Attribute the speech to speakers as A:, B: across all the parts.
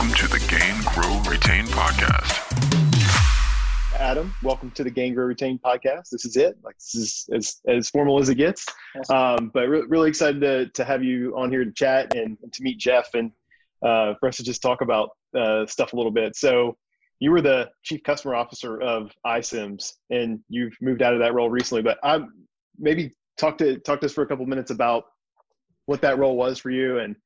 A: Welcome to the Gain, Grow, Retain podcast.
B: Adam, welcome to the Gain, Grow, Retain podcast. This is it. Like this is as, as formal as it gets. Um, but re- really excited to, to have you on here to chat and, and to meet Jeff and uh, for us to just talk about uh, stuff a little bit. So you were the chief customer officer of iCIMS and you've moved out of that role recently, but I'm maybe talk to talk to us for a couple minutes about what that role was for you and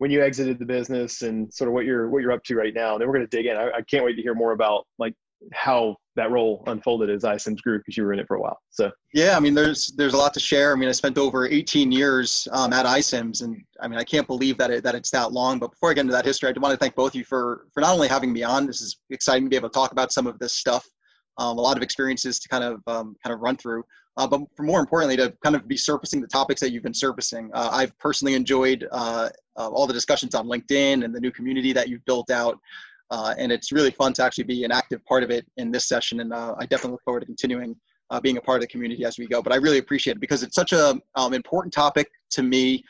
B: when you exited the business and sort of what you're what you're up to right now. And then we're going to dig in. I, I, can't wait to hear more about like how that role unfolded as iCIMS Group because you were in it for a while. So
C: yeah, I mean, there's there's a lot to share. I mean, I spent over 18 years um, at iCIMS, and I mean, I can't believe that it, that it's that long. But before I get into that history, I want to thank both of you for for not only having me on. This is exciting to be able to talk about some of this stuff. Um, a lot of experiences to kind of um, kind of run through uh, but for more importantly, to kind of be surfacing the topics that you've been surfacing. Uh, I've personally enjoyed uh, uh all the discussions on LinkedIn and the new community that you've built out. Uh, and it's really fun to actually be an active part of it in this session. And uh, I definitely look forward to continuing being a part of the community as we go. But I really appreciate it because it's such an um, important topic to me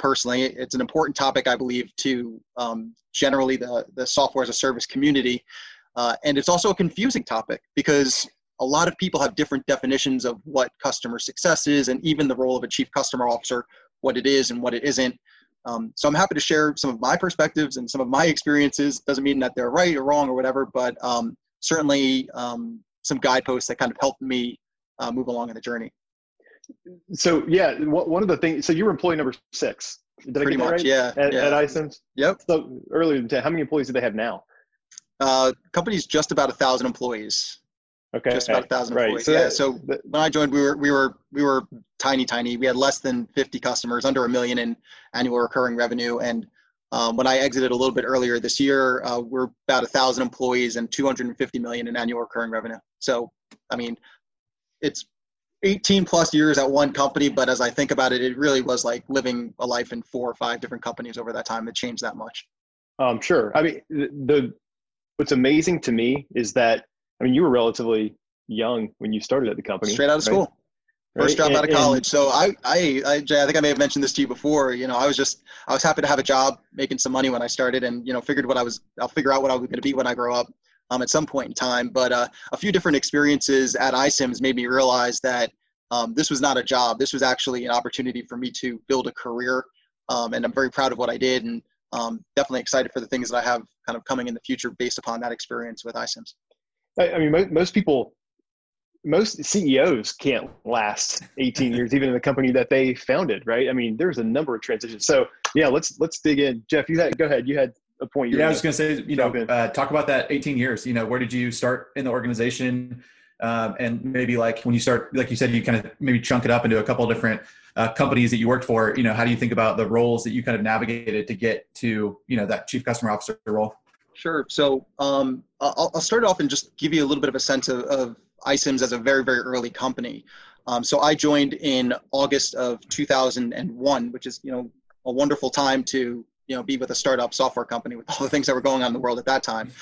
C: personally. It's an important topic, I believe, to um, generally the, the software as a service community. and it's also a confusing topic because a lot of people have different definitions of what customer success is and even the role of a chief customer officer what it is and what it isn't um, so i'm happy to share some of my perspectives and some of my experiences doesn't mean that they're right or wrong or whatever but um, certainly um, some guideposts that kind of helped me uh, move along in the journey
B: so yeah one of the things so you were employee number six
C: did Pretty I get much, right? yeah.
B: At,
C: yeah.
B: at?
C: Yep.
B: So earlier than 10, how many employees do they have now?
C: Uh, company's just about a thousand employees.
B: Okay.
C: Just about a thousand right. employees. So yeah. so when I joined, we were we were we were tiny, tiny. We had less than 50 customers, under a million in annual recurring revenue. And um, when I exited a little bit earlier this year, uh, we're about a thousand employees and 250 million in annual recurring revenue. So, I mean, it's 18 plus years at one company, but as I think about it, it really was like living a life in four or five different companies over that time. It changed that much.
B: Um, sure. I mean, the, the what's amazing to me is that I mean, you were relatively young when you started at the company.
C: Straight out of school. Right? First job out of college. So I, I, I, Jay, I think I may have mentioned this to you before. You know, I was just, I was happy to have a job, making some money when I started, and you know, figured what I was, I'll figure out what I was going to be when I grow up, um, at some point in time. But uh, a few different experiences at iCIMS made me realize that um, this was not a job. This was actually an opportunity for me to build a career, um, and I'm very proud of what I did, and um, definitely excited for the things that I have kind of coming in the future based upon that experience with iCIMS.
B: I, mean, most people, most CEOs can't last 18 years, even in the company that they founded, right? I mean, there's a number of transitions. So yeah, let's let's dig in. Jeff, you had go ahead. You had a point.
D: Yeah, I was going to say, you know, uh, talk about that 18 years. You know, where did you start in the organization? Um, and maybe like when you start, like you said, you kind of maybe chunk it up into a couple different uh, companies that you worked for. You know, how do you think about the roles that you kind of navigated to get to you know that chief customer officer role?
C: Sure. So um, I'll, I'll, start off and just give you a little bit of a sense of, of iCIMS as a very, very early company. Um, so I joined in August of 2001, which is, you know, a wonderful time to, you know, be with a startup software company with all the things that were going on in the world at that time.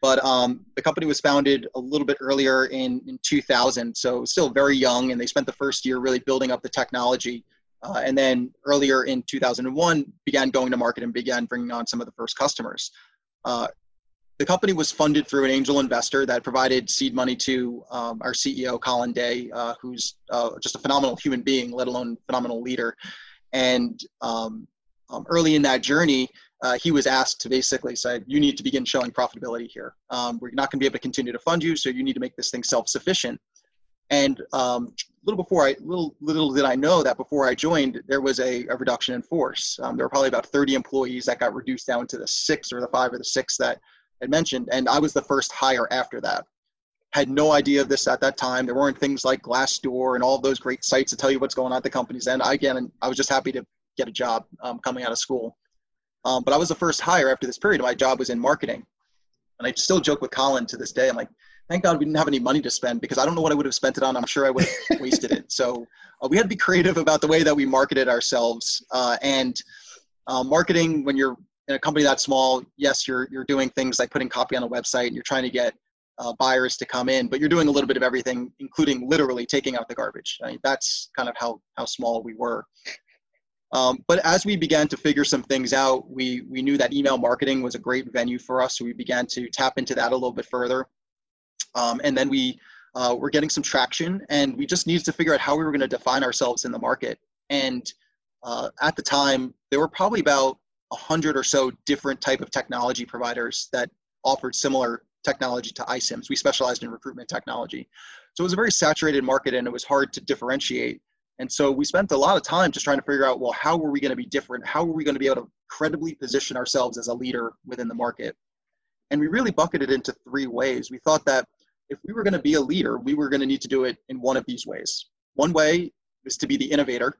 C: But um, the company was founded a little bit earlier in, in 2000, so still very young, and they spent the first year really building up the technology. Uh, and then earlier in 2001, began going to market and began bringing on some of the first customers. Uh, the company was funded through an angel investor that provided seed money to um, our CEO, Colin Day, uh, who's uh, just a phenomenal human being, let alone phenomenal leader. And um, um, early in that journey, uh, he was asked to basically say, you need to begin showing profitability here. Um, we're not going to be able to continue to fund you, so you need to make this thing self-sufficient. And um, little before I, little little did I know that before I joined, there was a, a reduction in force. Um, there were probably about 30 employees that got reduced down to the six or the five or the six that I mentioned, and I was the first hire after that. Had no idea of this at that time. There weren't things like Glassdoor and all of those great sites to tell you what's going on at the companies. And I, again, I was just happy to get a job um, coming out of school. Um, but I was the first hire after this period. My job was in marketing, and I still joke with Colin to this day. I'm like, thank God we didn't have any money to spend because I don't know what I would have spent it on. I'm sure I would have wasted it. So uh, we had to be creative about the way that we marketed ourselves. Uh, and uh, marketing, when you're in a company that small, yes, you're you're doing things like putting copy on a website and you're trying to get uh, buyers to come in, but you're doing a little bit of everything, including literally taking out the garbage. I mean, that's kind of how how small we were. Um, but as we began to figure some things out, we we knew that email marketing was a great venue for us, so we began to tap into that a little bit further. Um, and then we uh, were getting some traction, and we just needed to figure out how we were going to define ourselves in the market. And uh, at the time, there were probably about a hundred or so different type of technology providers that offered similar technology to iCIMS. We specialized in recruitment technology, so it was a very saturated market, and it was hard to differentiate. And so we spent a lot of time just trying to figure out, well, how were we going to be different? How were we going to be able to credibly position ourselves as a leader within the market? And we really bucketed it into three ways. We thought that if we were going to be a leader, we were going to need to do it in one of these ways. One way was to be the innovator,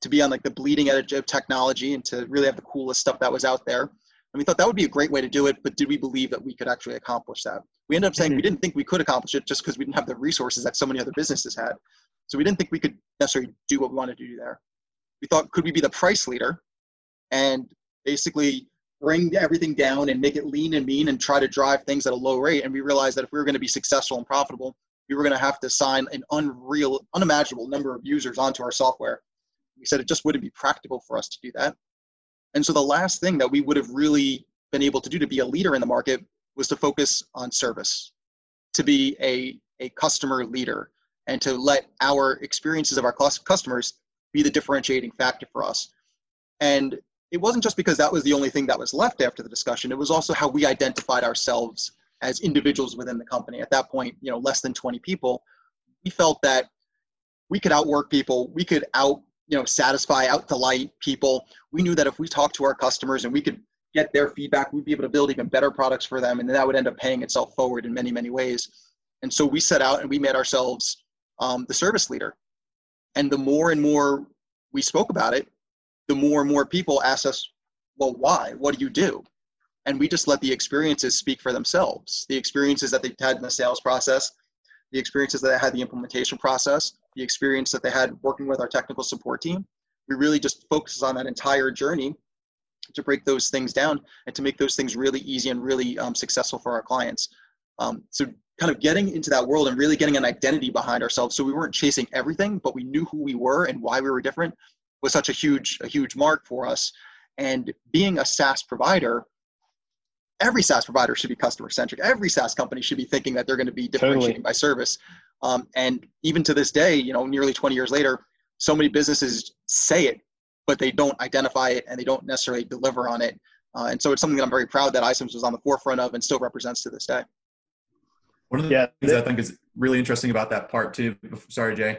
C: to be on like the bleeding edge of technology and to really have the coolest stuff that was out there. And we thought that would be a great way to do it, but did we believe that we could actually accomplish that? We ended up saying we mm-hmm. didn't think we could accomplish it just because we didn't have the resources that so many other businesses had. So we didn't think we could necessarily do what we wanted to do there. We thought, could we be the price leader and basically bring everything down and make it lean and mean and try to drive things at a low rate? And we realized that if we were going to be successful and profitable, we were going to have to sign an unreal, unimaginable number of users onto our software. We said it just wouldn't be practical for us to do that. And so the last thing that we would have really been able to do to be a leader in the market was to focus on service, to be a, a customer leader, and to let our experiences of our customers be the differentiating factor for us. And it wasn't just because that was the only thing that was left after the discussion, it was also how we identified ourselves as individuals within the company. At that point, you know, less than 20 people, we felt that we could outwork people, we could out, you know, satisfy, out delight people. We knew that if we talked to our customers and we could get their feedback, we'd be able to build even better products for them, and that would end up paying itself forward in many, many ways. And so we set out and we made ourselves um, the service leader. And the more and more we spoke about it, the more and more people ask us, well, why? What do you do? And we just let the experiences speak for themselves. The experiences that they've had in the sales process, the experiences that they had the implementation process, the experience that they had working with our technical support team. We really just focus on that entire journey to break those things down and to make those things really easy and really um, successful for our clients. Um, so kind of getting into that world and really getting an identity behind ourselves so we weren't chasing everything but we knew who we were and why we were different was such a huge a huge mark for us and being a SaaS provider every SaaS provider should be customer centric every SaaS company should be thinking that they're going to be differentiating totally. by service um, and even to this day you know nearly 20 years later so many businesses say it but they don't identify it and they don't necessarily deliver on it uh, and so it's something that I'm very proud that iCIMS was on the forefront of and still represents to this day.
D: One of the yeah. things I think is really interesting about that part too, sorry, Jay,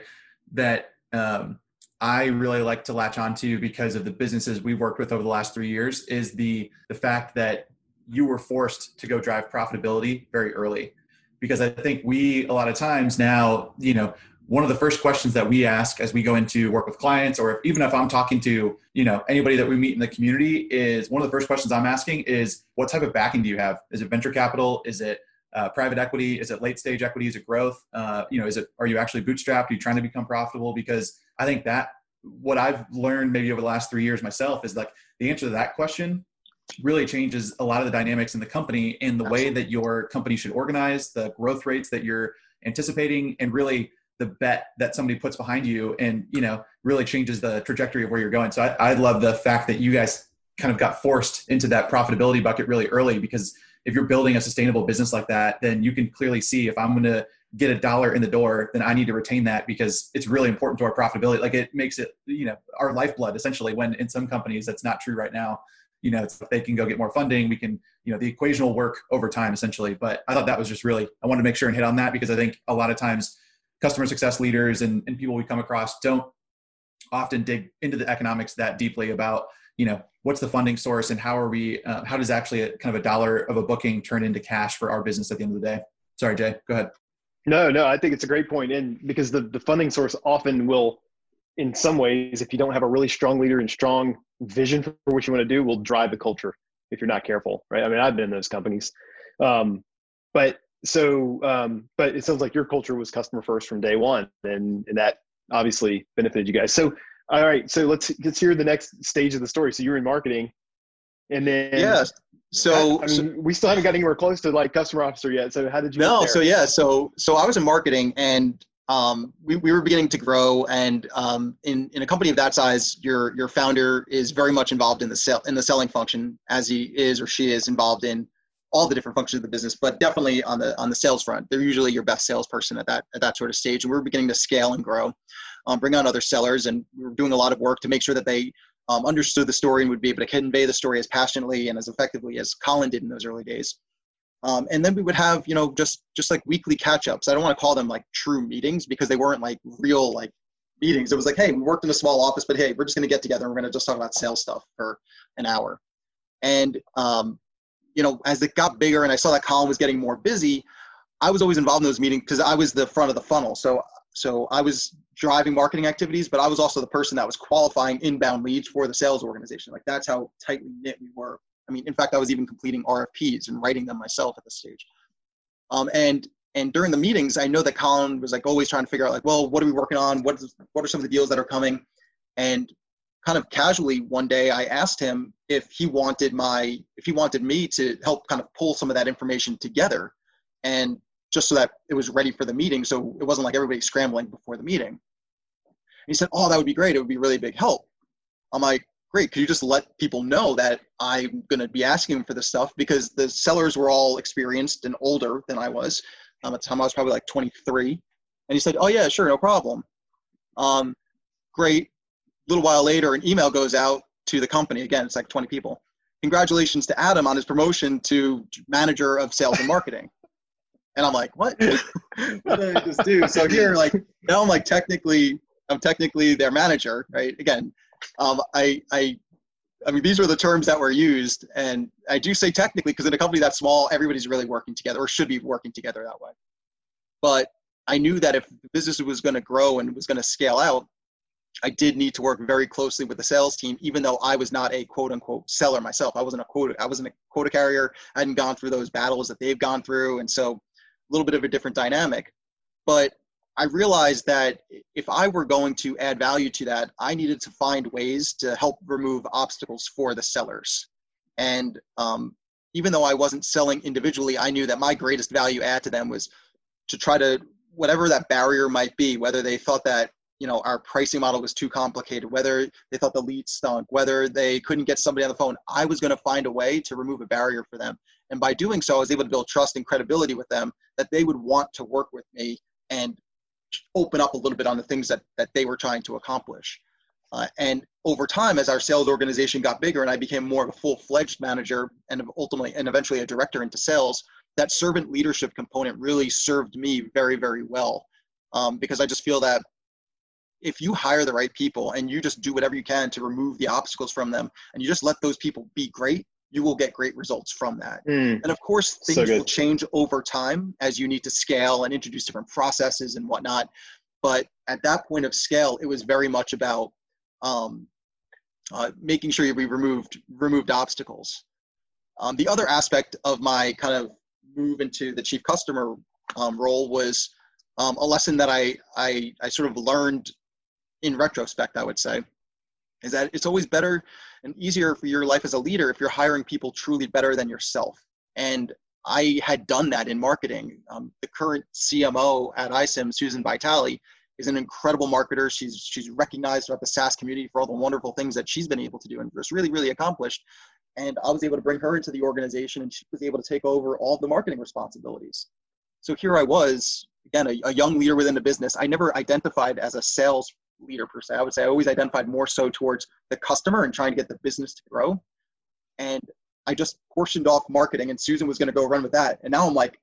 D: that um, I really like to latch onto because of the businesses we've worked with over the last three years is the the fact that you were forced to go drive profitability very early. Because I think we a lot of times now, you know, one of the first questions that we ask as we go into work with clients, or if, even if I'm talking to, you know, anybody that we meet in the community, is one of the first questions I'm asking is, what type of backing do you have? Is it venture capital? Is it uh, private equity? Is it late stage equity? Is it growth? Uh, you know, is it are you actually bootstrapped? Are you trying to become profitable? Because I think that what I've learned maybe over the last three years myself is like the answer to that question really changes a lot of the dynamics in the company and the way that your company should organize, the growth rates that you're anticipating, and really the bet that somebody puts behind you, and you know really changes the trajectory of where you're going. So I, I love the fact that you guys kind of got forced into that profitability bucket really early because if you're building a sustainable business like that, then you can clearly see if I'm going to get a dollar in the door, then I need to retain that because it's really important to our profitability. Like it makes it, you know, our lifeblood essentially. When in some companies that's not true right now. You know, they can go get more funding. We can, you know, the equation will work over time essentially. But I thought that was just really, I wanted to make sure and hit on that because I think a lot of times customer success leaders and, and people we come across don't often dig into the economics that deeply about you know what's the funding source and how are we uh, how does actually a, kind of a dollar of a booking turn into cash for our business at the end of the day sorry jay go ahead
B: no no i think it's a great point and because the, the funding source often will in some ways if you don't have a really strong leader and strong vision for what you want to do will drive the culture if you're not careful right i mean i've been in those companies um, but so um, but it sounds like your culture was customer first from day one and, and that obviously benefited you guys so all right, so let's let's hear the next stage of the story. So you're in marketing, and then
C: yeah. So,
B: I mean, so, we still haven't got anywhere close to like customer officer yet. So how did you?
C: No. So yeah. So so I was in marketing, and um, we, we were beginning to grow, and um, in in a company of that size, your your founder is very much involved in the sell in the selling function, as he is or she is involved in all the different functions of the business, but definitely on the on the sales front, they're usually your best salesperson at that at that sort of stage. And we're beginning to scale and grow, um, bring on other sellers, and we we're doing a lot of work to make sure that they um, understood the story and would be able to convey the story as passionately and as effectively as Colin did in those early days. Um, and then we would have, you know, just just like weekly catch-ups. I don't want to call them like true meetings because they weren't like real like meetings. It was like, hey, we worked in a small office, but hey, we're just going to get together and we're going to just talk about sales stuff for an hour. And um, you know, as it got bigger and I saw that Colin was getting more busy, I was always involved in those meetings because I was the front of the funnel. So so I was driving marketing activities, but I was also the person that was qualifying inbound leads for the sales organization. Like that's how tightly knit we were. I mean, in fact, I was even completing RFPs and writing them myself at this stage. Um, and and during the meetings, I know that Colin was like always trying to figure out like, well, what are we working on? What is what are some of the deals that are coming? And kind of casually one day, I asked him if he wanted my if he wanted me to help kind of pull some of that information together, and just so that it was ready for the meeting, so it wasn't like everybody scrambling before the meeting. And he said, "Oh, that would be great. It would be really big help." I'm like, great. Could you just let people know that I'm going to be asking for this stuff because the sellers were all experienced and older than I was. Um, at the time, I was probably like 23. And he said, oh, yeah, sure, no problem. Um, great. A little while later, an email goes out to the company. Again, it's like 20 people. Congratulations to Adam on his promotion to manager of sales and marketing. And I'm like, what? what did I just do? So here, like, now I'm like technically, I'm technically their manager, right? Again, um, I, I, I mean, these were the terms that were used, and I do say technically because in a company that small, everybody's really working together or should be working together that way. But I knew that if the business was going to grow and was going to scale out, I did need to work very closely with the sales team, even though I was not a quote unquote seller myself. I wasn't a quota, I wasn't a quota carrier. I hadn't gone through those battles that they've gone through, and so little bit of a different dynamic. But I realized that if I were going to add value to that, I needed to find ways to help remove obstacles for the sellers. And um, even though I wasn't selling individually, I knew that my greatest value add to them was to try to whatever that barrier might be, whether they thought that you know our pricing model was too complicated, whether they thought the lead stunk, whether they couldn't get somebody on the phone, I was going to find a way to remove a barrier for them. And by doing so, I was able to build trust and credibility with them that they would want to work with me and open up a little bit on the things that that they were trying to accomplish. Uh, and over time, as our sales organization got bigger and I became more of a full-fledged manager and ultimately and eventually a director into sales, that servant leadership component really served me very, very well. Um, because I just feel that if you hire the right people and you just do whatever you can to remove the obstacles from them and you just let those people be great, you will get great results from that. Mm. And of course, things so will change over time as you need to scale and introduce different processes and whatnot. But at that point of scale, it was very much about um, uh, making sure we removed removed obstacles. Um, the other aspect of my kind of move into the chief customer um, role was um, a lesson that I, I I sort of learned in retrospect. I would say is that it's always better and easier for your life as a leader if you're hiring people truly better than yourself. And I had done that in marketing. Um, the current CMO at ISIM, Susan Vitale, is an incredible marketer. She's she's recognized throughout the SaaS community for all the wonderful things that she's been able to do and just really really accomplished. And I was able to bring her into the organization, and she was able to take over all the marketing responsibilities. So here I was, again, a, a young leader within the business. I never identified as a sales leader per se. I would say I always identified more so towards the customer and trying to get the business to grow. And I just portioned off marketing, and Susan was going to go run with that. And now I'm like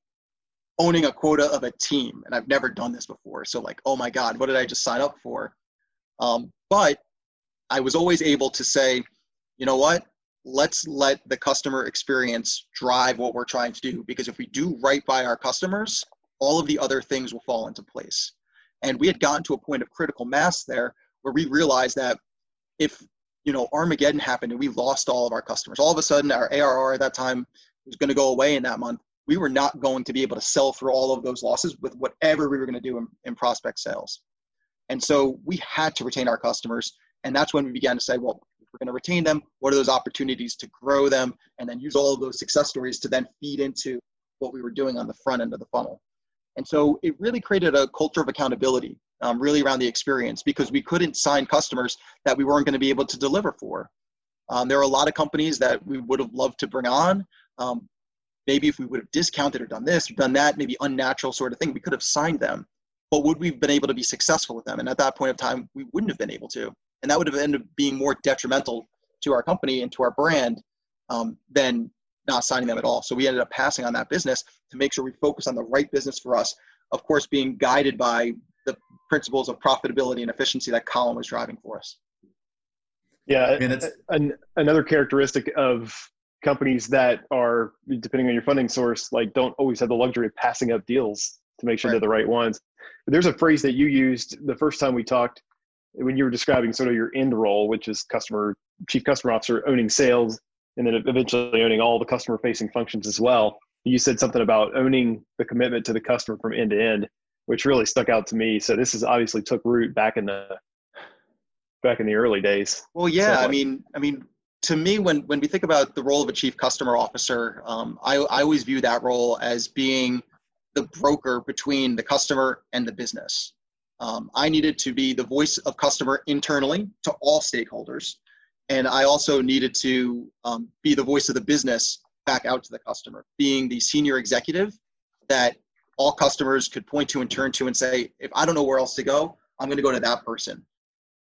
C: owning a quota of a team, and I've never done this before. So like, oh my god, what did I just sign up for? Um, but I was always able to say, you know what? Let's let the customer experience drive what we're trying to do. Because if we do right by our customers, all of the other things will fall into place. And we had gotten to a point of critical mass there where we realized that if you know Armageddon happened and we lost all of our customers, all of a sudden our ARR at that time was going to go away in that month. We were not going to be able to sell through all of those losses with whatever we were going to do in, in prospect sales. And so we had to retain our customers. And that's when we began to say, well, if we're going to retain them, what are those opportunities to grow them? And then use all of those success stories to then feed into what we were doing on the front end of the funnel. And so it really created a culture of accountability, um, really around the experience, because we couldn't sign customers that we weren't going to be able to deliver for. Um, there are a lot of companies that we would have loved to bring on. Um, maybe if we would have discounted or done this or done that, maybe unnatural sort of thing, we could have signed them. But would we have been able to be successful with them? And at that point of time, we wouldn't have been able to. And that would have ended up being more detrimental to our company and to our brand um, than not signing them at all. So we ended up passing on that business to make sure we focus on the right business for us. Of course, being guided by the principles of profitability and efficiency that Colin was driving for us.
B: Yeah, I mean that's an, another characteristic of companies that are depending on your funding source, like don't always have the luxury of passing up deals to make sure right. they're the right ones. There's a phrase that you used the first time we talked when you were describing sort of your end role, which is customer chief customer officer, owning sales, and then eventually owning all the customer facing functions as well. You said something about owning the commitment to the customer from end to end, which really stuck out to me. So this is obviously took root back in the back in the early days.
C: Well, yeah, so, I mean, I mean, to me, when when we think about the role of a chief customer officer, um, I I always view that role as being the broker between the customer and the business. Um, I needed to be the voice of customer internally to all stakeholders, and I also needed to um, be the voice of the business back out to the customer, being the senior executive that all customers could point to and turn to and say, if I don't know where else to go, I'm going to go to that person.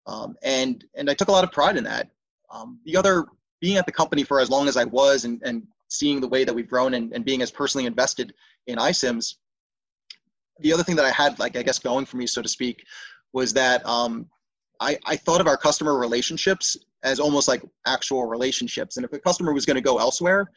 C: Um, and and I took a lot of pride in that. Um, the other, being at the company for as long as I was, and and seeing the way that we've grown, and, and being as personally invested in iCIMS, the other thing that I had, like I guess, going for me, so to speak, was that um, I I thought of our customer relationships as almost like actual relationships, and if a customer was going to go elsewhere,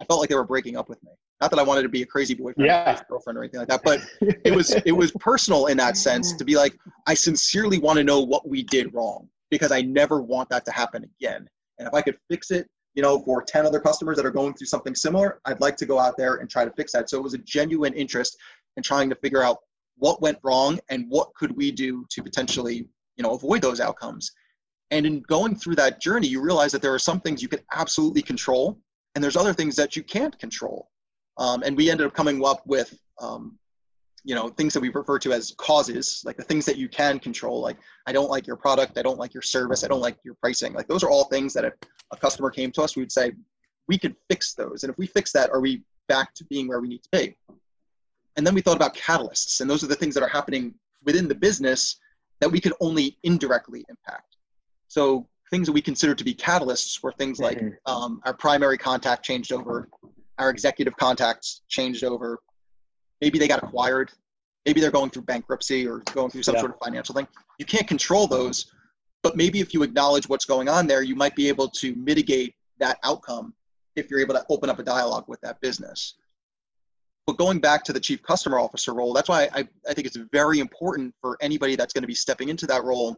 C: I felt like they were breaking up with me. Not that I wanted to be a crazy boyfriend, yeah. or girlfriend, or anything like that, but it was it was personal in that sense to be like, I sincerely want to know what we did wrong because I never want that to happen again. And if I could fix it, you know, for 10 other customers that are going through something similar, I'd like to go out there and try to fix that. So it was a genuine interest in trying to figure out what went wrong and what could we do to potentially, you know, avoid those outcomes. And in going through that journey, you realize that there are some things you can absolutely control and there's other things that you can't control. Um, and we ended up coming up with, um, you know, things that we refer to as causes, like the things that you can control. Like, I don't like your product, I don't like your service, I don't like your pricing. Like, those are all things that if a customer came to us, we would say, we could fix those. And if we fix that, are we back to being where we need to be? And then we thought about catalysts, and those are the things that are happening within the business that we could only indirectly impact. So things that we consider to be catalysts were things like mm-hmm. um, our primary contact changed over, our executive contacts changed over, maybe they got acquired, maybe they're going through bankruptcy or going through some yeah. sort of financial thing. You can't control those, but maybe if you acknowledge what's going on there, you might be able to mitigate that outcome if you're able to open up a dialogue with that business. But going back to the chief customer officer role, that's why I, I think it's very important for anybody that's going to be stepping into that role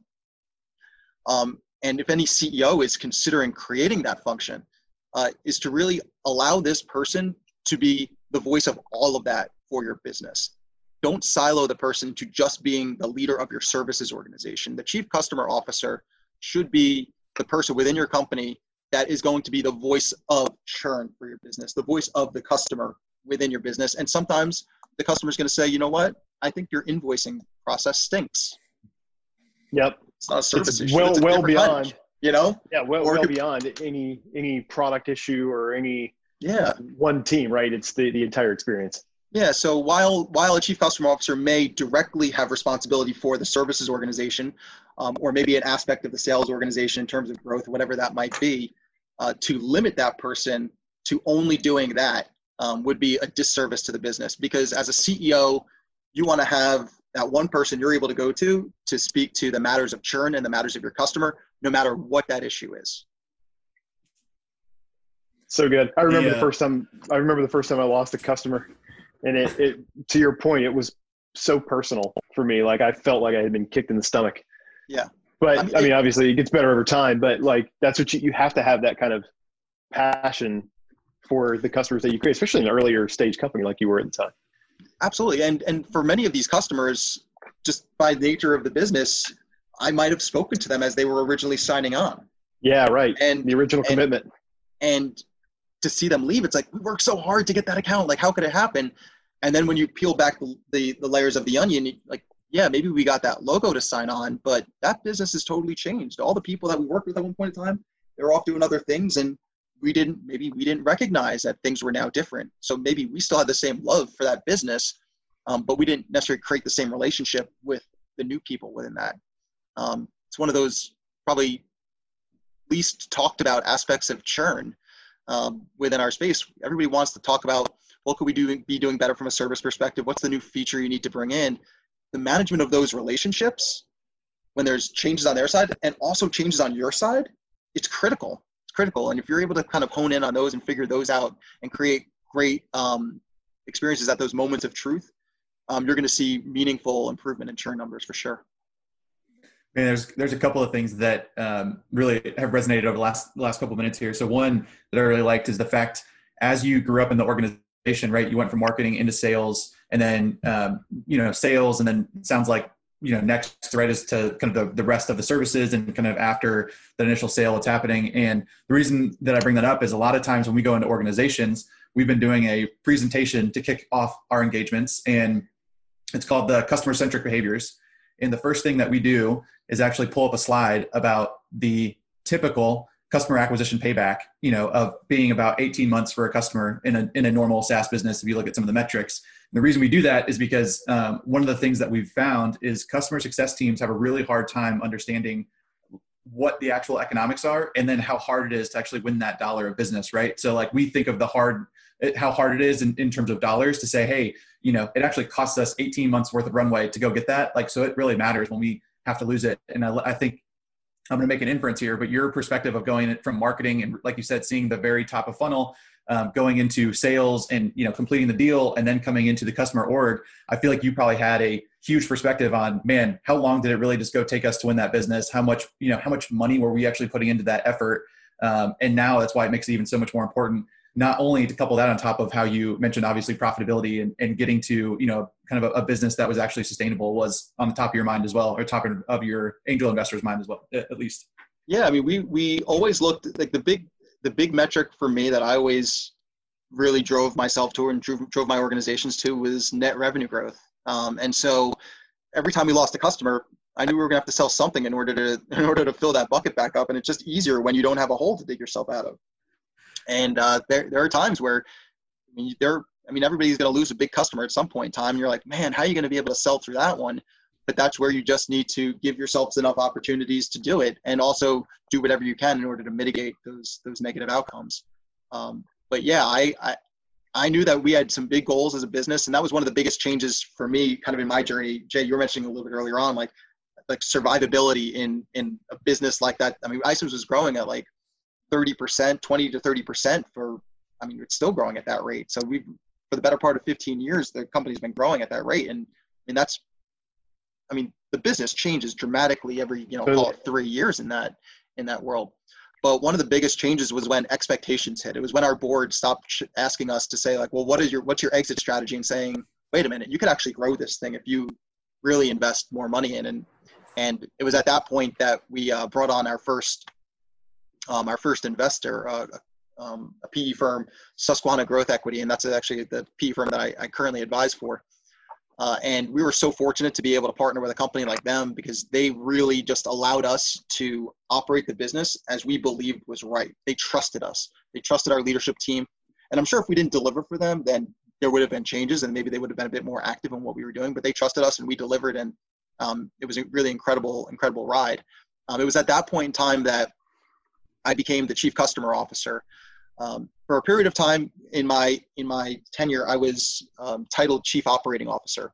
C: um, and if any CEO is considering creating that function, uh, is to really allow this person to be the voice of all of that for your business. Don't silo the person to just being the leader of your services organization. The chief customer officer should be the person within your company that is going to be the voice of churn for your business, the voice of the customer within your business. And sometimes the customer is going to say, you know what? I think your invoicing process stinks.
B: Yep.
C: It's not a service
B: it's
C: issue.
B: Well, well beyond.
C: You know.
B: Yeah, well, well beyond any any product issue or any
C: yeah
B: one team, right? It's the the entire experience.
C: Yeah. So while while a chief customer officer may directly have responsibility for the services organization, um, or maybe an aspect of the sales organization in terms of growth, whatever that might be, uh, to limit that person to only doing that um, would be a disservice to the business because as a CEO, you want to have that one person you're able to go to to speak to the matters of churn and the matters of your customer, no matter what that issue is.
B: So good. I remember yeah. the first time. I remember the first time I lost a customer, and it, it to your point, it was so personal for me. Like I felt like I had been kicked in the stomach.
C: Yeah.
B: But I mean, I mean obviously, it gets better over time. But like that's what you, you have to have that kind of passion for the customers that you create, especially in an earlier stage company like you were at the time.
C: Absolutely, and and for many of these customers, just by nature of the business, I might have spoken to them as they were originally signing on.
B: Yeah, right. And the original
C: and,
B: commitment.
C: And to see them leave, it's like we worked so hard to get that account. Like, how could it happen? And then when you peel back the, the, the layers of the onion, like, yeah, maybe we got that logo to sign on, but that business has totally changed. All the people that we worked with at one point in time, they're off doing other things and we didn't maybe we didn't recognize that things were now different. So maybe we still had the same love for that business, um, but we didn't necessarily create the same relationship with the new people within that. Um, it's one of those probably least talked about aspects of churn um, within our space. Everybody wants to talk about what could we do be doing better from a service perspective? What's the new feature you need to bring in? The management of those relationships, when there's changes on their side and also changes on your side, it's critical. Critical. And if you're able to kind of hone in on those and figure those out and create great um, experiences at those moments of truth, um, you're going to see meaningful improvement in churn numbers for sure.
D: Man, there's there's a couple of things that um, really have resonated over the last last couple of minutes here. So one that I really liked is the fact as you grew up in the organization, right? You went from marketing into sales, and then um, you know sales, and then sounds like you know next right is to kind of the, the rest of the services and kind of after the initial sale what's happening and the reason that i bring that up is a lot of times when we go into organizations we've been doing a presentation to kick off our engagements and it's called the customer centric behaviors and the first thing that we do is actually pull up a slide about the typical customer acquisition payback, you know, of being about 18 months for a customer in a, in a normal SaaS business. If you look at some of the metrics, the reason we do that is because um, one of the things that we've found is customer success teams have a really hard time understanding what the actual economics are and then how hard it is to actually win that dollar of business right so like we think of the hard how hard it is in, in terms of dollars to say hey you know it actually costs us 18 months worth of runway to go get that like so it really matters when we have to lose it. And I, I think I'm going to make an inference here, but your perspective of going from marketing and, like you said, seeing the very top of funnel, um, going into sales and you know completing the deal, and then coming into the customer org, I feel like you probably had a huge perspective on man, how long did it really just go take us to win that business? How much you know how much money were we actually putting into that effort? Um, and now that's why it makes it even so much more important not only to couple that on top of how you mentioned obviously profitability and, and getting to you know kind of a, a, business that was actually sustainable was on the top of your mind as well or top of your angel investors mind as well at least
C: yeah i mean we we always looked like the big the big metric for me that i always really drove myself to and drove, drove my organizations to was net revenue growth um, and so every time we lost a customer I knew we were gonna have to sell something in order to in order to fill that bucket back up, and it's just easier when you don't have a hole to dig yourself out of. And uh, there, there are times where, I mean, there, I mean, everybody's to lose a big customer at some point in time. And you're like, man, how are you to be able to sell through that one? But that's where you just need to give yourselves enough opportunities to do it, and also do whatever you can in order to mitigate those those negative outcomes. Um, but yeah, I, I I knew that we had some big goals as a business, and that was one of the biggest changes for me, kind of in my journey. Jay, you were mentioning a little bit earlier on, like like survivability in in a business like that. I mean, iCIMS was growing at like 30%, 20 to 30% for, I mean, it's still growing at that rate. So we've, for the better part of 15 years, the company's been growing at that rate. And I mean, that's, I mean, the business changes dramatically every, you know, call it three years in that, in that world. But one of the biggest changes was when expectations hit. It was when our board stopped asking us to say like, well, what is your, what's your exit strategy? And saying, wait a minute, you could actually grow this thing if you really invest more money in. And, and it was at that point that we uh, brought on our first um, our first investor, uh, um, a PE firm, Susquehanna Growth Equity, and that's actually the PE firm that I, I currently advise for. Uh, and we were so fortunate to be able to partner with a company like them because they really just allowed us to operate the business as we believed was right. They trusted us. They trusted our leadership team. And I'm sure if we didn't deliver for them, then there would have been changes and maybe they would have been a bit more active in what we were doing. But they trusted us and we delivered, and um, it was a really incredible, incredible ride. Um, it was at that point in time that I became the chief customer officer. Um, for a period of time in my in my tenure, I was um, titled chief operating officer,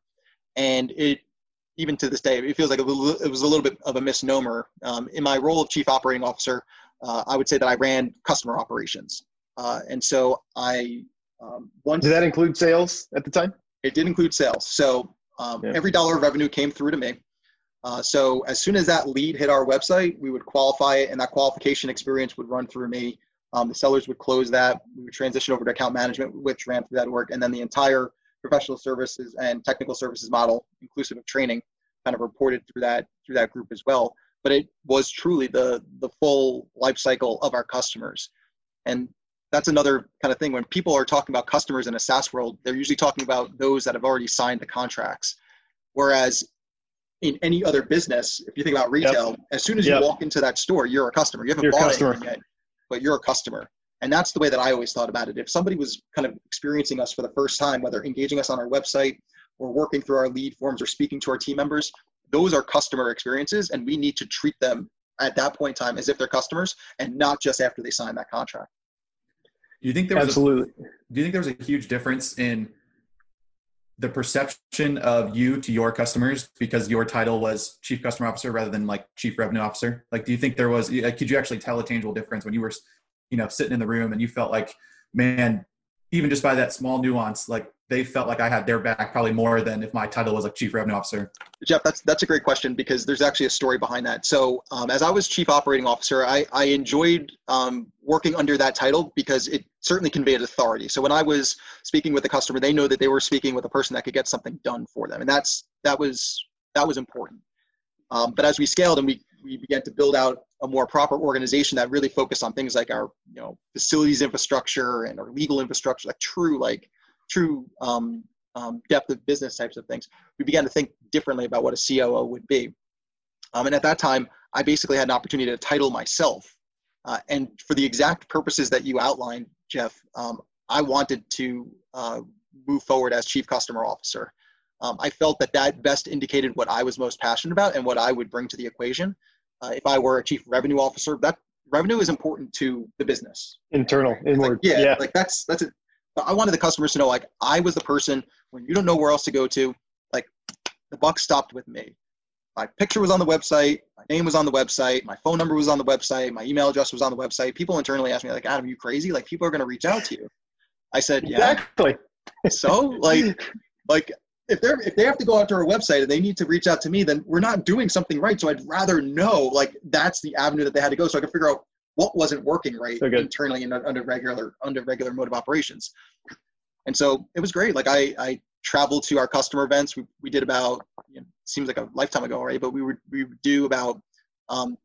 C: and it even to this day it feels like a little, it was a little bit of a misnomer. Um, in my role of chief operating officer, uh, I would say that I ran customer operations, uh, and so I um,
B: once did that include sales at the time?
C: It did include sales. So um, yeah. every dollar of revenue came through to me. Uh, so as soon as that lead hit our website, we would qualify it, and that qualification experience would run through me. Um, the sellers would close that. We would transition over to account management, which ran through that work, and then the entire professional services and technical services model, inclusive of training, kind of reported through that through that group as well. But it was truly the the full life cycle of our customers, and that's another kind of thing when people are talking about customers in a SaaS world, they're usually talking about those that have already signed the contracts. Whereas in any other business, if you think about retail, yep. as soon as you walk into that store, you're a customer. You haven't you're bought anything yet, but you're a customer. And that's the way that I always thought about it. If somebody was kind of experiencing us for the first time, whether engaging us on our website or working through our lead forms or speaking to our team members, those are customer experiences, and we need to treat them at that point in time as if they're customers and not just after they sign that contract.
D: Do you think there was
B: absolutely?
D: A, do you think there was a huge difference in the perception of you to your customers because your title was chief customer officer rather than like chief revenue officer? Like, do you think there was? Could you actually tell a tangible difference when you were, you know, sitting in the room and you felt like, man, even just by that small nuance, like they felt like I had their back probably more than if my title was like chief revenue officer.
C: Jeff, that's that's a great question because there's actually a story behind that. So um, as I was chief operating officer, I, I enjoyed um, working under that title because it certainly conveyed authority. So when I was speaking with the customer, they know that they were speaking with a person that could get something done for them, and that's that was that was important. Um, but as we scaled and we we began to build out a more proper organization that really focused on things like our you know facilities infrastructure and our legal infrastructure, like true like true um, um, depth of business types of things, we began to think differently about what a COO would be. Um, and at that time, I basically had an opportunity to title myself. Uh, and for the exact purposes that you outlined, Jeff, um, I wanted to uh, move forward as chief customer officer. Um, I felt that that best indicated what I was most passionate about and what I would bring to the equation. Uh, if I were a chief revenue officer, that revenue is important to the business.
B: Internal, inward.
C: Like, yeah, yeah, like that's that's a, I wanted the customers to know like I was the person when you don't know where else to go to, like the buck stopped with me. My picture was on the website, my name was on the website, my phone number was on the website, my email address was on the website. People internally asked me like, "Adam, you crazy? Like people are going to reach out to you." I said, "Yeah."
B: Exactly.
C: so like like if they're if they have to go out to our website and they need to reach out to me, then we're not doing something right. So I'd rather know like that's the avenue that they had to go, so I can figure out what wasn't working right so internally and under regular under regular mode of operations. And so it was great. Like I, I traveled to our customer events. We, we did about you know, seems like a lifetime ago, right? But we would we would do about um,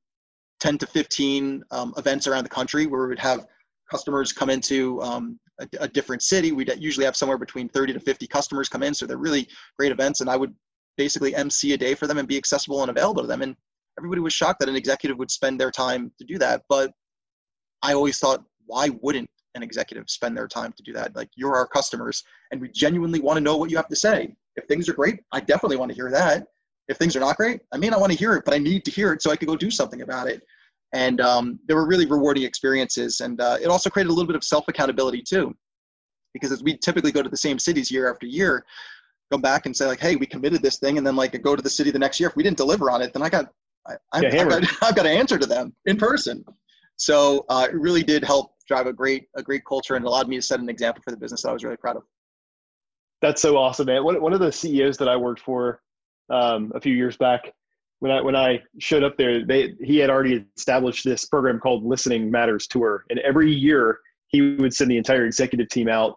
C: 10 to 15 um, events around the country where we would have customers come into um, a, a, different city. We'd usually have somewhere between 30 to 50 customers come in. So they're really great events. And I would basically MC a day for them and be accessible and available to them. And everybody was shocked that an executive would spend their time to do that. But I always thought, why wouldn't an executive spend their time to do that? Like, you're our customers, and we genuinely want to know what you have to say. If things are great, I definitely want to hear that. If things are not great, I may not want to hear it, but I need to hear it so I could go do something about it. And um, they were really rewarding experiences, and uh, it also created a little bit of self accountability too, because as we typically go to the same cities year after year, go back and say like, hey, we committed this thing, and then like go to the city the next year. If we didn't deliver on it, then I got I, yeah, I've, got, I've got to answer to them in person. So uh, it really did help drive a great a great culture and allowed me to set an example for the business that I was really proud of.
B: That's so awesome, man. One, one of the CEOs that I worked for um, a few years back, when I when I showed up there, they he had already established this program called Listening Matters Tour, and every year he would send the entire executive team out,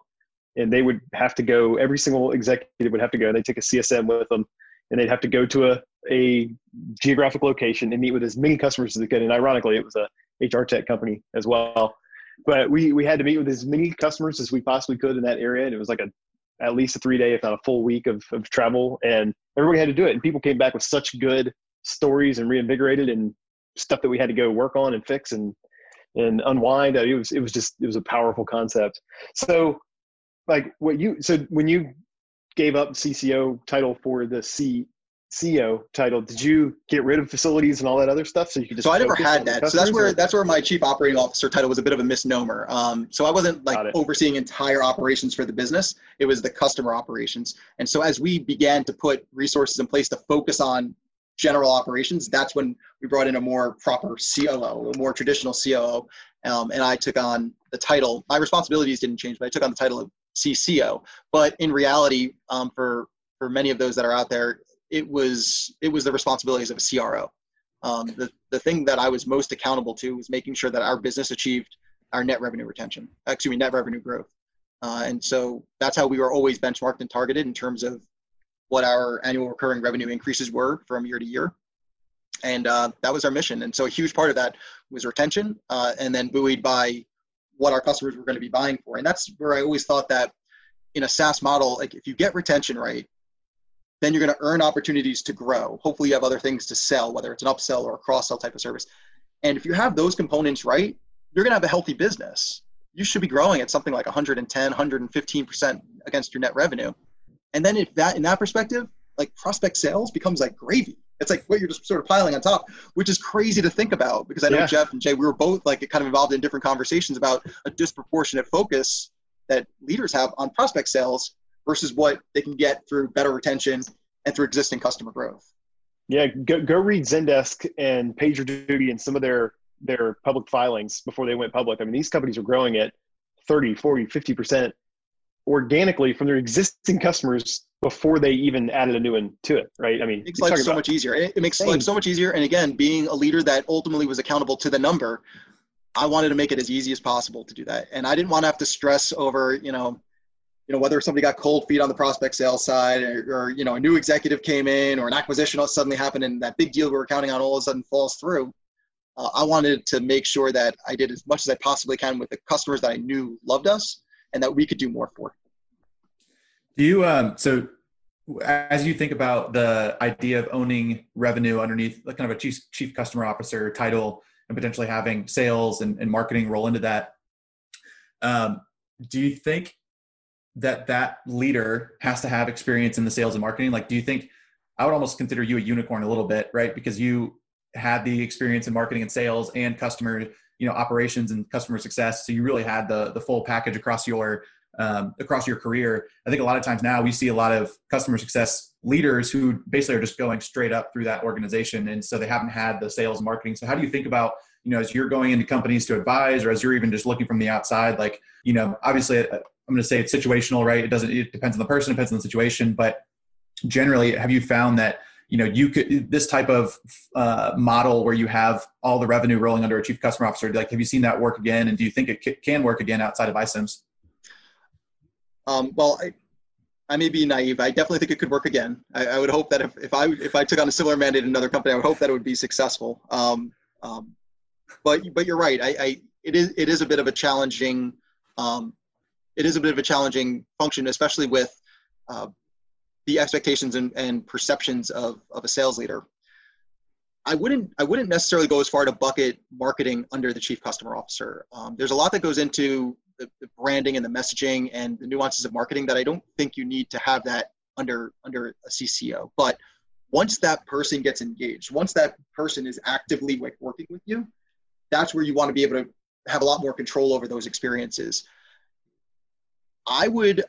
B: and they would have to go. Every single executive would have to go. And they take a CSM with them, and they'd have to go to a a geographic location and meet with as many customers as they could. And ironically, it was a HR tech company as well. But we we had to meet with as many customers as we possibly could in that area, and it was like a at least a three day, if not a full week of, of travel, and everybody had to do it. And people came back with such good stories and reinvigorated and stuff that we had to go work on and fix and and unwind. It was it was just it was a powerful concept. So, like what you so when you gave up CCO title for the C CEO title, did you get rid of facilities and all that other stuff so you could just?
C: So I never had that. So that's where or? that's where my chief operating officer title was a bit of a misnomer. Um, so I wasn't like overseeing entire operations for the business. It was the customer operations. And so as we began to put resources in place to focus on general operations, that's when we brought in a more proper COO, a more traditional COO, um, and I took on the title. My responsibilities didn't change, but I took on the title of CCO. But in reality, um, for for many of those that are out there, it was it was the responsibilities of a CRO. Um, the the thing that I was most accountable to was making sure that our business achieved our net revenue retention, excuse me, net revenue growth. Uh, and so that's how we were always benchmarked and targeted in terms of what our annual recurring revenue increases were from year to year. And uh, that was our mission. And so a huge part of that was retention, uh, and then buoyed by what our customers were going to be buying for. And that's where I always thought that in a SaaS model, like if you get retention right, then you're going to earn opportunities to grow. Hopefully, you have other things to sell, whether it's an upsell or a cross sell type of service. And if you have those components right, you're going to have a healthy business. You should be growing at something like 110, 115% against your net revenue. And then if that in that perspective, like prospect sales becomes like gravy. It's like what you're just sort of piling on top, which is crazy to think about because I know yeah. Jeff and Jay, we were both like kind of involved in different conversations about a disproportionate focus that leaders have on prospect sales versus what they can get through better retention and through existing customer growth.
B: Yeah, go, go read Zendesk and PagerDuty and some of their their public filings before they went public. I mean, these companies are growing at 30, 40, 50% organically from their existing customers before they even added a new one to it, right? I mean,
C: it makes life so much easier. It, it makes life so much easier. And again, being a leader that ultimately was accountable to the number, I wanted to make it as easy as possible to do that. And I didn't want to have to stress over, you know, you know, whether somebody got cold feet on the prospect sales side or, or, you know, a new executive came in or an acquisition suddenly happened and that big deal we were counting on all of a sudden falls through. Uh, I wanted to make sure that I did as much as I possibly can with the customers that I knew loved us and that we could do more for.
D: Do you, um, so as you think about the idea of owning revenue underneath the kind of a chief, chief customer officer title and potentially having sales and, and marketing roll into that, um, do you think that that leader has to have experience in the sales and marketing? Like, do you think I would almost consider you a unicorn a little bit, right? Because you had the experience in marketing and sales and customer, you know, operations and customer success. So you really had the the full package across your um, across your career. I think a lot of times now we see a lot of customer success leaders who basically are just going straight up through that organization, and so they haven't had the sales marketing. So how do you think about you know as you're going into companies to advise, or as you're even just looking from the outside, like you know, obviously uh, I'm going to say it's situational, right? It doesn't. It depends on the person, depends on the situation, but generally, have you found that you know you could this type of uh, model where you have all the revenue rolling under a chief customer officer? Like, have you seen that work again, and do you think it can work again outside of iCIMS?
C: Um, well, I, I may be naive. I definitely think it could work again. I, I, would hope that if, if I if I took on a similar mandate in another company, I would hope that it would be successful. Um, um, but but you're right. I, I, it is it is a bit of a challenging um, it is a bit of a challenging function, especially with uh, the expectations and, and perceptions of, of a sales leader. I wouldn't I wouldn't necessarily go as far to bucket marketing under the chief customer officer. Um, there's a lot that goes into the, the, branding and the messaging and the nuances of marketing that I don't think you need to have that under under a CCO. But once that person gets engaged, once that person is actively working with you, that's where you want to be able to have a lot more control over those experiences. I would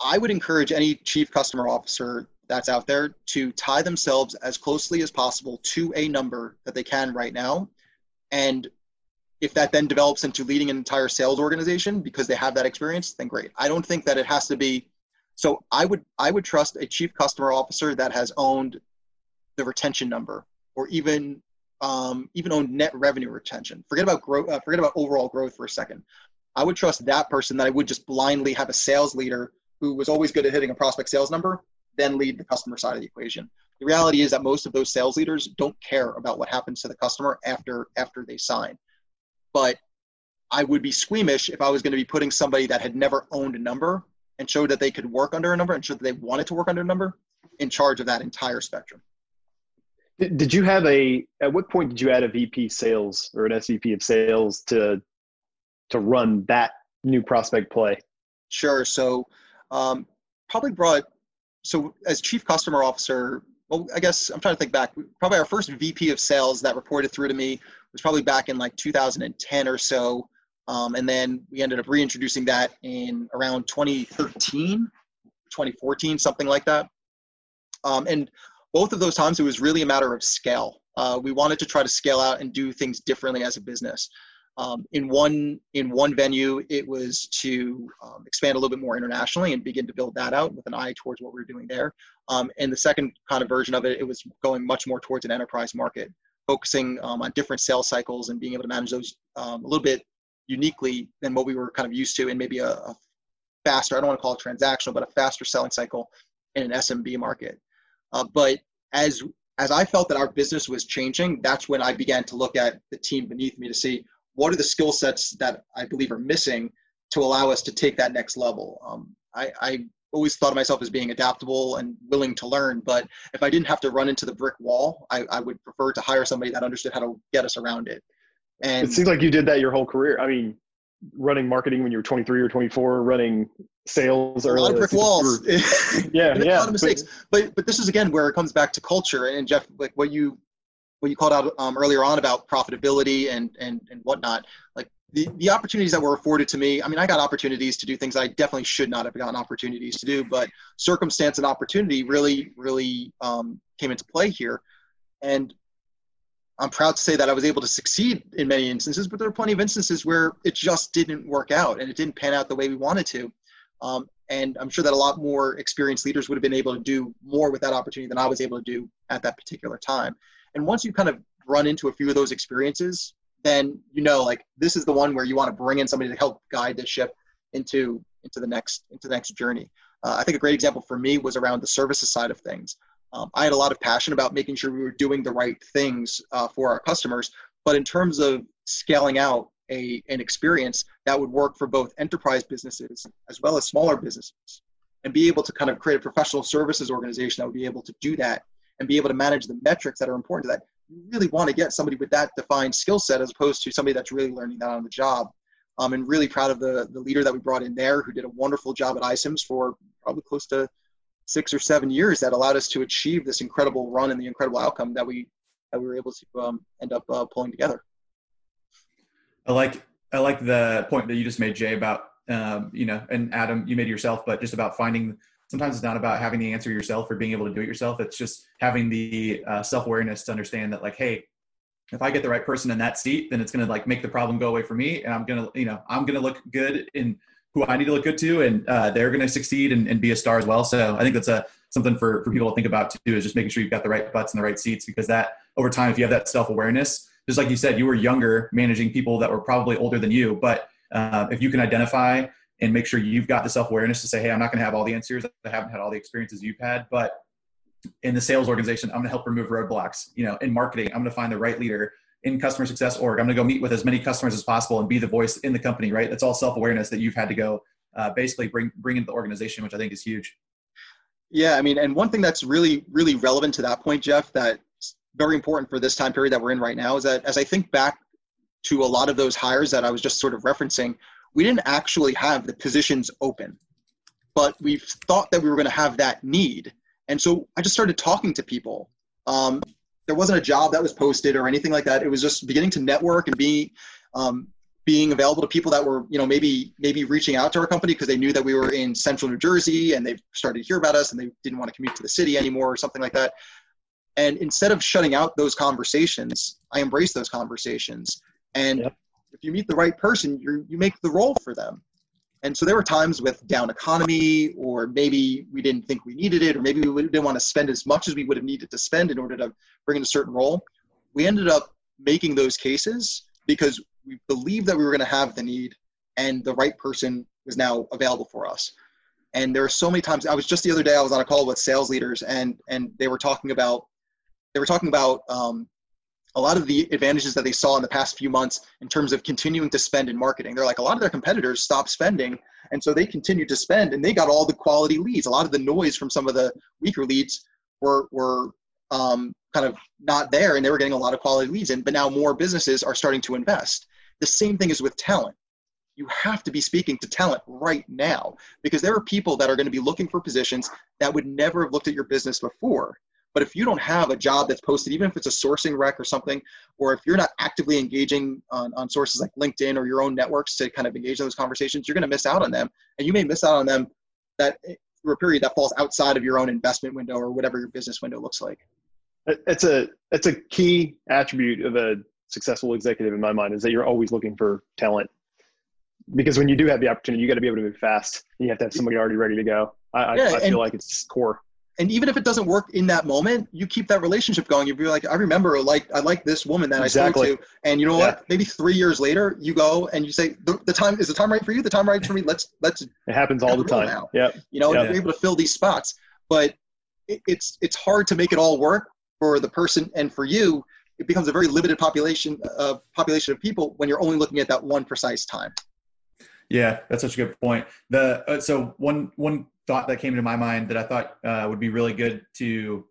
C: I would encourage any chief customer officer that's out there to tie themselves as closely as possible to a number that they can right now. And if that then develops into leading an entire sales organization because they have that experience, then great. I don't think that it has to be so I would I would trust a chief customer officer that has owned the retention number or even um, even owned net revenue retention. Forget about growth. Uh, forget about overall growth for a second. I would trust that person that I would just blindly have a sales leader who was always good at hitting a prospect sales number, then lead the customer side of the equation. The reality is that most of those sales leaders don't care about what happens to the customer after after they sign. But I would be squeamish if I was going to be putting somebody that had never owned a number and showed that they could work under a number and showed that they wanted to work under a number in charge of that entire spectrum.
B: Did, you have a at what point did you add a VP sales or an SVP of sales to to run that new prospect play?
C: Sure. So um, probably brought so as chief customer officer. Well, I guess I'm trying to think back. Probably our first VP of sales that reported through to me was probably back in like 2010 or so, um, and then we ended up reintroducing that in around 2013, 2014, something like that. Um, and both of those times, it was really a matter of scale. Uh, we wanted to try to scale out and do things differently as a business. Um, in one in one venue, it was to um, expand a little bit more internationally and begin to build that out with an eye towards what we were doing there. Um, and the second kind of version of it, it was going much more towards an enterprise market, focusing um, on different sales cycles and being able to manage those um, a little bit uniquely than what we were kind of used to, and maybe a, a faster. I don't want to call it transactional, but a faster selling cycle in an SMB market. Uh, but as as I felt that our business was changing, that's when I began to look at the team beneath me to see what are the skill sets that I believe are missing to allow us to take that next level. Um, I, I always thought of myself as being adaptable and willing to learn. But if I didn't have to run into the brick wall, I, I would prefer to hire somebody that understood how to get us around it.
B: And it seems like you did that your whole career. I mean, running marketing when you were 23 or 24, running sales
C: a lot of brick walls.
B: yeah, yeah.
C: A lot of mistakes. But, but but this is again where it comes back to culture. And Jeff, like what you what you called out um, earlier on about profitability and and and whatnot. Like the, the opportunities that were afforded to me, I mean, I got opportunities to do things I definitely should not have gotten opportunities to do, but circumstance and opportunity really, really um, came into play here. And I'm proud to say that I was able to succeed in many instances, but there are plenty of instances where it just didn't work out and it didn't pan out the way we wanted to. Um, and I'm sure that a lot more experienced leaders would have been able to do more with that opportunity than I was able to do at that particular time. And once you kind of run into a few of those experiences, then you know like this is the one where you want to bring in somebody to help guide the ship into into the next into the next journey. Uh, I think a great example for me was around the services side of things. Um, I had a lot of passion about making sure we were doing the right things uh, for our customers, but in terms of scaling out a an experience that would work for both enterprise businesses as well as smaller businesses, and be able to kind of create a professional services organization that would be able to do that and be able to manage the metrics that are important to that you really want to get somebody with that defined skill set as opposed to somebody that's really learning that on the job. Um, and really proud of the, the leader that we brought in there who did a wonderful job at iCIMS for probably close to six or seven years that allowed us to achieve this incredible run and the incredible outcome that we that we were able to um, end up uh, pulling together.
D: I like I like the point that you just made, Jay, about um, you know, and Adam, you made yourself, but just about finding sometimes it's not about having the answer yourself or being able to do it yourself. It's just having the uh, self awareness to understand that, like, hey, if I get the right person in that seat, then it's going to like make the problem go away for me, and I'm gonna, you know, I'm gonna look good in who I need to look good to, and uh, they're to succeed and, and, be a star as well. So I think that's a something for for people to think about too is just making sure you've got the right butts in the right seats because that over time, if you have that self awareness, just like you said, you were younger managing people that were probably older than you, but uh, if you can identify and make sure you've got the self awareness to say, hey, I'm not going to have all the answers. I haven't had all the experiences you've had, but in the sales organization, I'm going to help remove roadblocks. You know, in marketing, I'm going to find the right leader. In customer success org, I'm going to go meet with as many customers as possible and be the voice in the company. Right? That's all self awareness that you've had to go uh, basically bring bring into the organization, which I think is huge.
C: Yeah, I mean, and one thing that's really really relevant to that point, Jeff, that's very important for this time period that we're in right now is that as I think back to a lot of those hires that I was just sort of referencing, we didn't actually have the positions open, but we thought that we were going to have that need. And so I just started talking to people. Um, there wasn't a job that was posted or anything like that. It was just beginning to network and be um, being available to people that were, you know, maybe maybe reaching out to our company because they knew that we were in central New Jersey and they started to hear about us and they didn't want to commute to the city anymore or something like that. And instead of shutting out those conversations, I embraced those conversations. And yep if you meet the right person, you you make the role for them. And so there were times with down economy, or maybe we didn't think we needed it, or maybe we didn't want to spend as much as we would have needed to spend in order to bring in a certain role. We ended up making those cases because we believed that we were going to have the need, and the right person was now available for us. And there are so many times. I was just the other day. I was on a call with sales leaders, and and they were talking about they were talking about um, a lot of the advantages that they saw in the past few months in terms of continuing to spend in marketing. They're like a lot of their competitors stopped spending, and so they continued to spend, and they got all the quality leads. A lot of the noise from some of the weaker leads were were um, kind of not there, and they were getting a lot of quality leads in. But now more businesses are starting to invest. The same thing is with talent. You have to be speaking to talent right now because there are people that are going to be looking for positions that would never have looked at your business before but if you don't have a job that's posted, even if it's a sourcing rec or something, or if you're not actively engaging on, on sources like LinkedIn or your own networks to kind of engage in those conversations, you're going to miss out on them. And you may miss out on them that eh, for a period that falls outside of your own investment window or whatever your business window looks like.
B: It's a it's a key attribute of a successful executive in my mind is that you're always looking for talent. Because when you do have the opportunity, you got to be able to move fast. And you have to have somebody already ready to go. I, yeah, I, I feel like it's core
C: and even if it doesn't work in that moment, you keep that relationship going. You'd be like, I remember, like, I like this woman that exactly. I spoke to, and you know yeah. what? Maybe three years later, you go and you say, the, the, time is the time right for you. The time right for me. Let's let's.
B: It happens all the time. Now. Yeah.
C: You know,
B: yep.
C: you're able to fill these spots, but it, it's it's hard to make it all work for the person and for you it becomes a very limited population uh, population of people when you're only looking at that one precise time.
D: Yeah, that's such a good point. The uh, so one one thought that came into my mind that I thought uh, would be really good to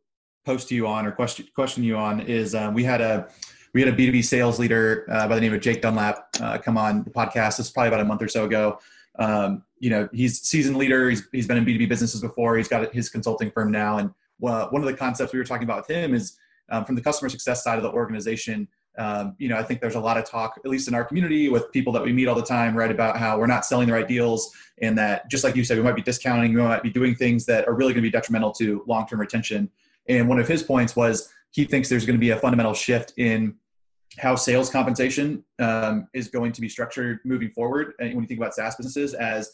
D: post to you on or question question you on is uh, we had a we had a B2B sales leader uh, by the name of Jake Dunlap uh, come on the podcast. This is probably about a month or so ago. Um, you know, he's seasoned leader. He's, he's been in B2B businesses before. He's got his consulting firm now. And uh, one of the concepts we were talking about with him is um, from the customer success side of the organization. Um, you know, I think there's a lot of talk, at least in our community, with people that we meet all the time, right, about how we're not selling the right deals, and that just like you said, we might be discounting, we might be doing things that are really going to be detrimental to long-term retention. And one of his points was he thinks there's going to be a fundamental shift in how sales compensation um, is going to be structured moving forward. And when you think about SaaS businesses, as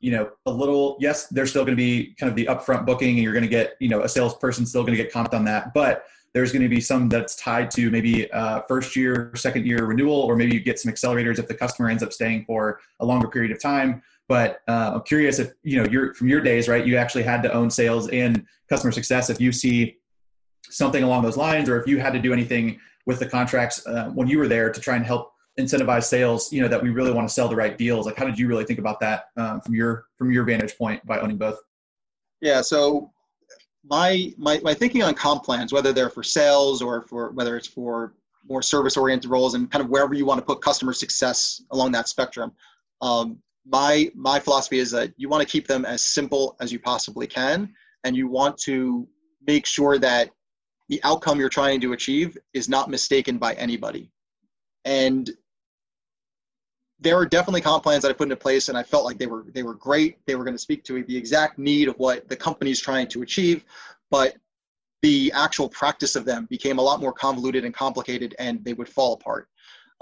D: you know, a little yes, there's still going to be kind of the upfront booking, and you're going to get you know a salesperson still going to get comped on that, but there's going to be some that's tied to maybe uh, first year, second year renewal, or maybe you get some accelerators if the customer ends up staying for a longer period of time. But uh, I'm curious if you know from your days, right? You actually had to own sales and customer success. If you see something along those lines, or if you had to do anything with the contracts uh, when you were there to try and help incentivize sales you know that we really want to sell the right deals like how did you really think about that um, from your from your vantage point by owning both
C: yeah so my my, my thinking on comp plans whether they're for sales or for whether it's for more service oriented roles and kind of wherever you want to put customer success along that spectrum um, my my philosophy is that you want to keep them as simple as you possibly can and you want to make sure that the outcome you're trying to achieve is not mistaken by anybody. And there were definitely comp plans that I put into place, and I felt like they were they were great. They were going to speak to the exact need of what the company is trying to achieve, but the actual practice of them became a lot more convoluted and complicated, and they would fall apart.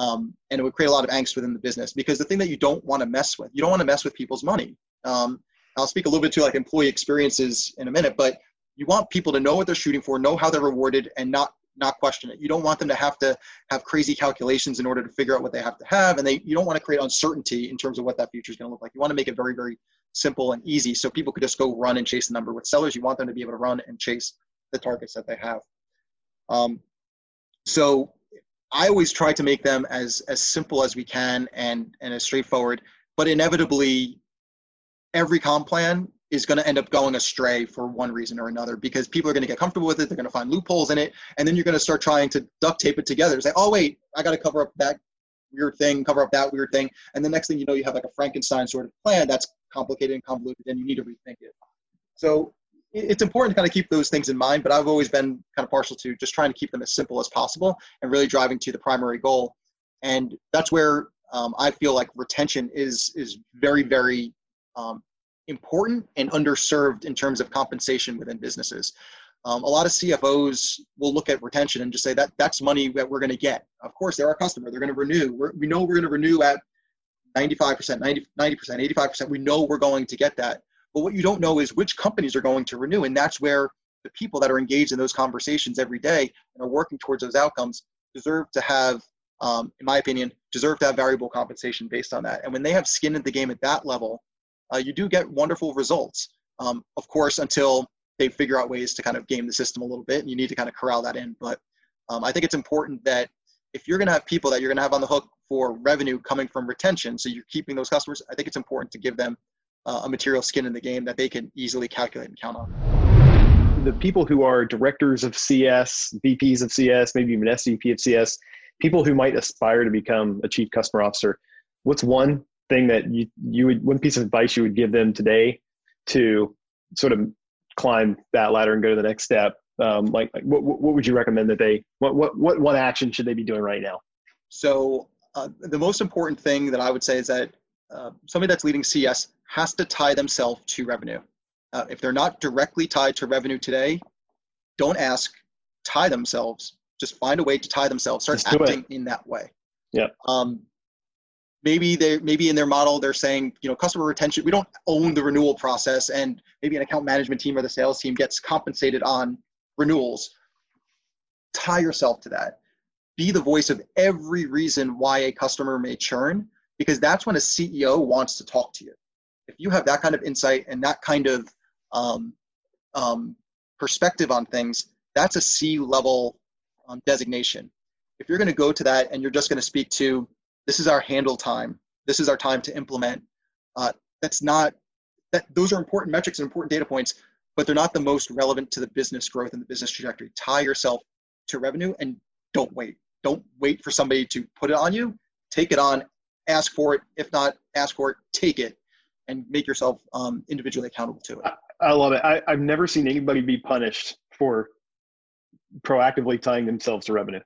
C: Um, and it would create a lot of angst within the business because the thing that you don't want to mess with, you don't want to mess with people's money. Um, I'll speak a little bit to like employee experiences in a minute, but you want people to know what they're shooting for, know how they're rewarded, and not not question it. You don't want them to have to have crazy calculations in order to figure out what they have to have, and they you don't want to create uncertainty in terms of what that future is going to look like. You want to make it very very simple and easy so people could just go run and chase the number. With sellers, you want them to be able to run and chase the targets that they have. Um, so I always try to make them as as simple as we can and and as straightforward. But inevitably, every comp plan is going to end up going astray for one reason or another because people are going to get comfortable with it. They're going to find loopholes in it. And then you're going to start trying to duct tape it together. Say, oh, wait, I got to cover up that weird thing, cover up that weird thing. And the next thing you know, you have like a Frankenstein sort of plan that's complicated and convoluted and you need to rethink it. So it's important to kind of keep those things in mind, but I've always been kind of partial to just trying to keep them as simple as possible and really driving to the primary goal. And that's where um, I feel like retention is is very, very um, important and underserved in terms of compensation within businesses. Um, a lot of CFOs will look at retention and just say that that's money that we're going to get. Of course, they're our customer. They're going to renew. We're, we know we're going to renew at 95%, 90, 90%, 85%. We know we're going to get that. But what you don't know is which companies are going to renew. And that's where the people that are engaged in those conversations every day and are working towards those outcomes deserve to have, um, in my opinion, deserve to have variable compensation based on that. And when they have skin in the game at that level, uh, you do get wonderful results. Um, of course, until they figure out ways to kind of game the system a little bit, and you need to kind of corral that in. But um, I think it's important that if you're going to have people that you're going to have on the hook for revenue coming from retention, so you're keeping those customers, I think it's important to give them uh, a material skin in the game that they can easily calculate and count on.
B: The people who are directors of CS, VPs of CS, maybe even SVP of CS, people who might aspire to become a chief customer officer, what's one thing that you you would one piece of advice you would give them today to sort of climb that ladder and go to the next step? Um, like, like what, what would you recommend that they what what what one action should they be doing right now?
C: So uh, the most important thing that I would say is that uh, somebody that's leading CS has to tie themselves to revenue. Uh, if they're not directly tied to revenue today, don't ask, tie themselves. Just find a way to tie themselves. Start acting in that way.
B: Yeah.
C: Um, maybe they maybe in their model they're saying you know customer retention we don't own the renewal process and maybe an account management team or the sales team gets compensated on renewals. Tie yourself to that. Be the voice of every reason why a customer may churn because that's when a ceo wants to talk to you. If you have that kind of insight and that kind of um, um, perspective on things that's a c level um, designation. If you're going to go to that and you're just going to speak to, this is our handle time, this is our time to implement, uh, that's not that those are important metrics and important data points, but they're not the most relevant to the business growth and the business trajectory. Tie yourself to revenue and don't wait. Don't wait for somebody to put it on you. Take it on, ask for it. If not, ask for it, take it, and make yourself um, individually accountable to it.
B: I, I love it. I, I've never seen anybody be punished for proactively tying themselves to revenue.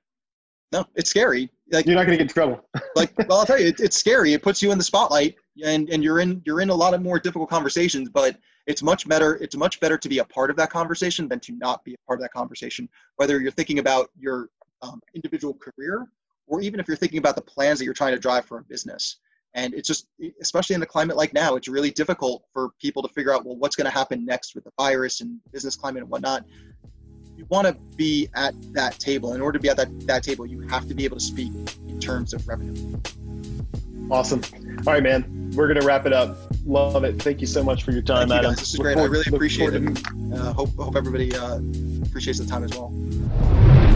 C: No, it's scary. Like
B: You're not going to get in trouble.
C: like well i'll tell you it, it's scary. It puts you in the spotlight and and you're in you're in a lot of more difficult conversations but it's much better it's much better to be a part of that conversation than to not be a part of that conversation whether you're thinking about your um, individual career or even if you're thinking about the plans that you're trying to drive for a business. And it's just especially in a climate like now it's really difficult for people to figure out well what's going to happen next with the virus and business climate and whatnot you want to be at that table in order to be at that, that table you have to be able to speak in terms of revenue
B: Awesome. All right, man. We're going to wrap it up. Love it. Thank you so much for your time,
C: Thank you
B: Adam.
C: guys. This is
B: Look
C: great. I really appreciate it.
B: to-
C: uh, hope hope everybody uh, appreciates the time as well.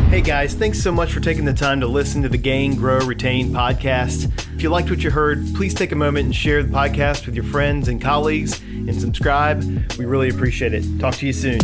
E: Hey guys, thanks so much for taking the time to listen to the Gain, Grow, Retain podcast. If you liked what you heard, please take a moment and share the podcast with your friends and colleagues and subscribe. We really appreciate it. Talk to you soon.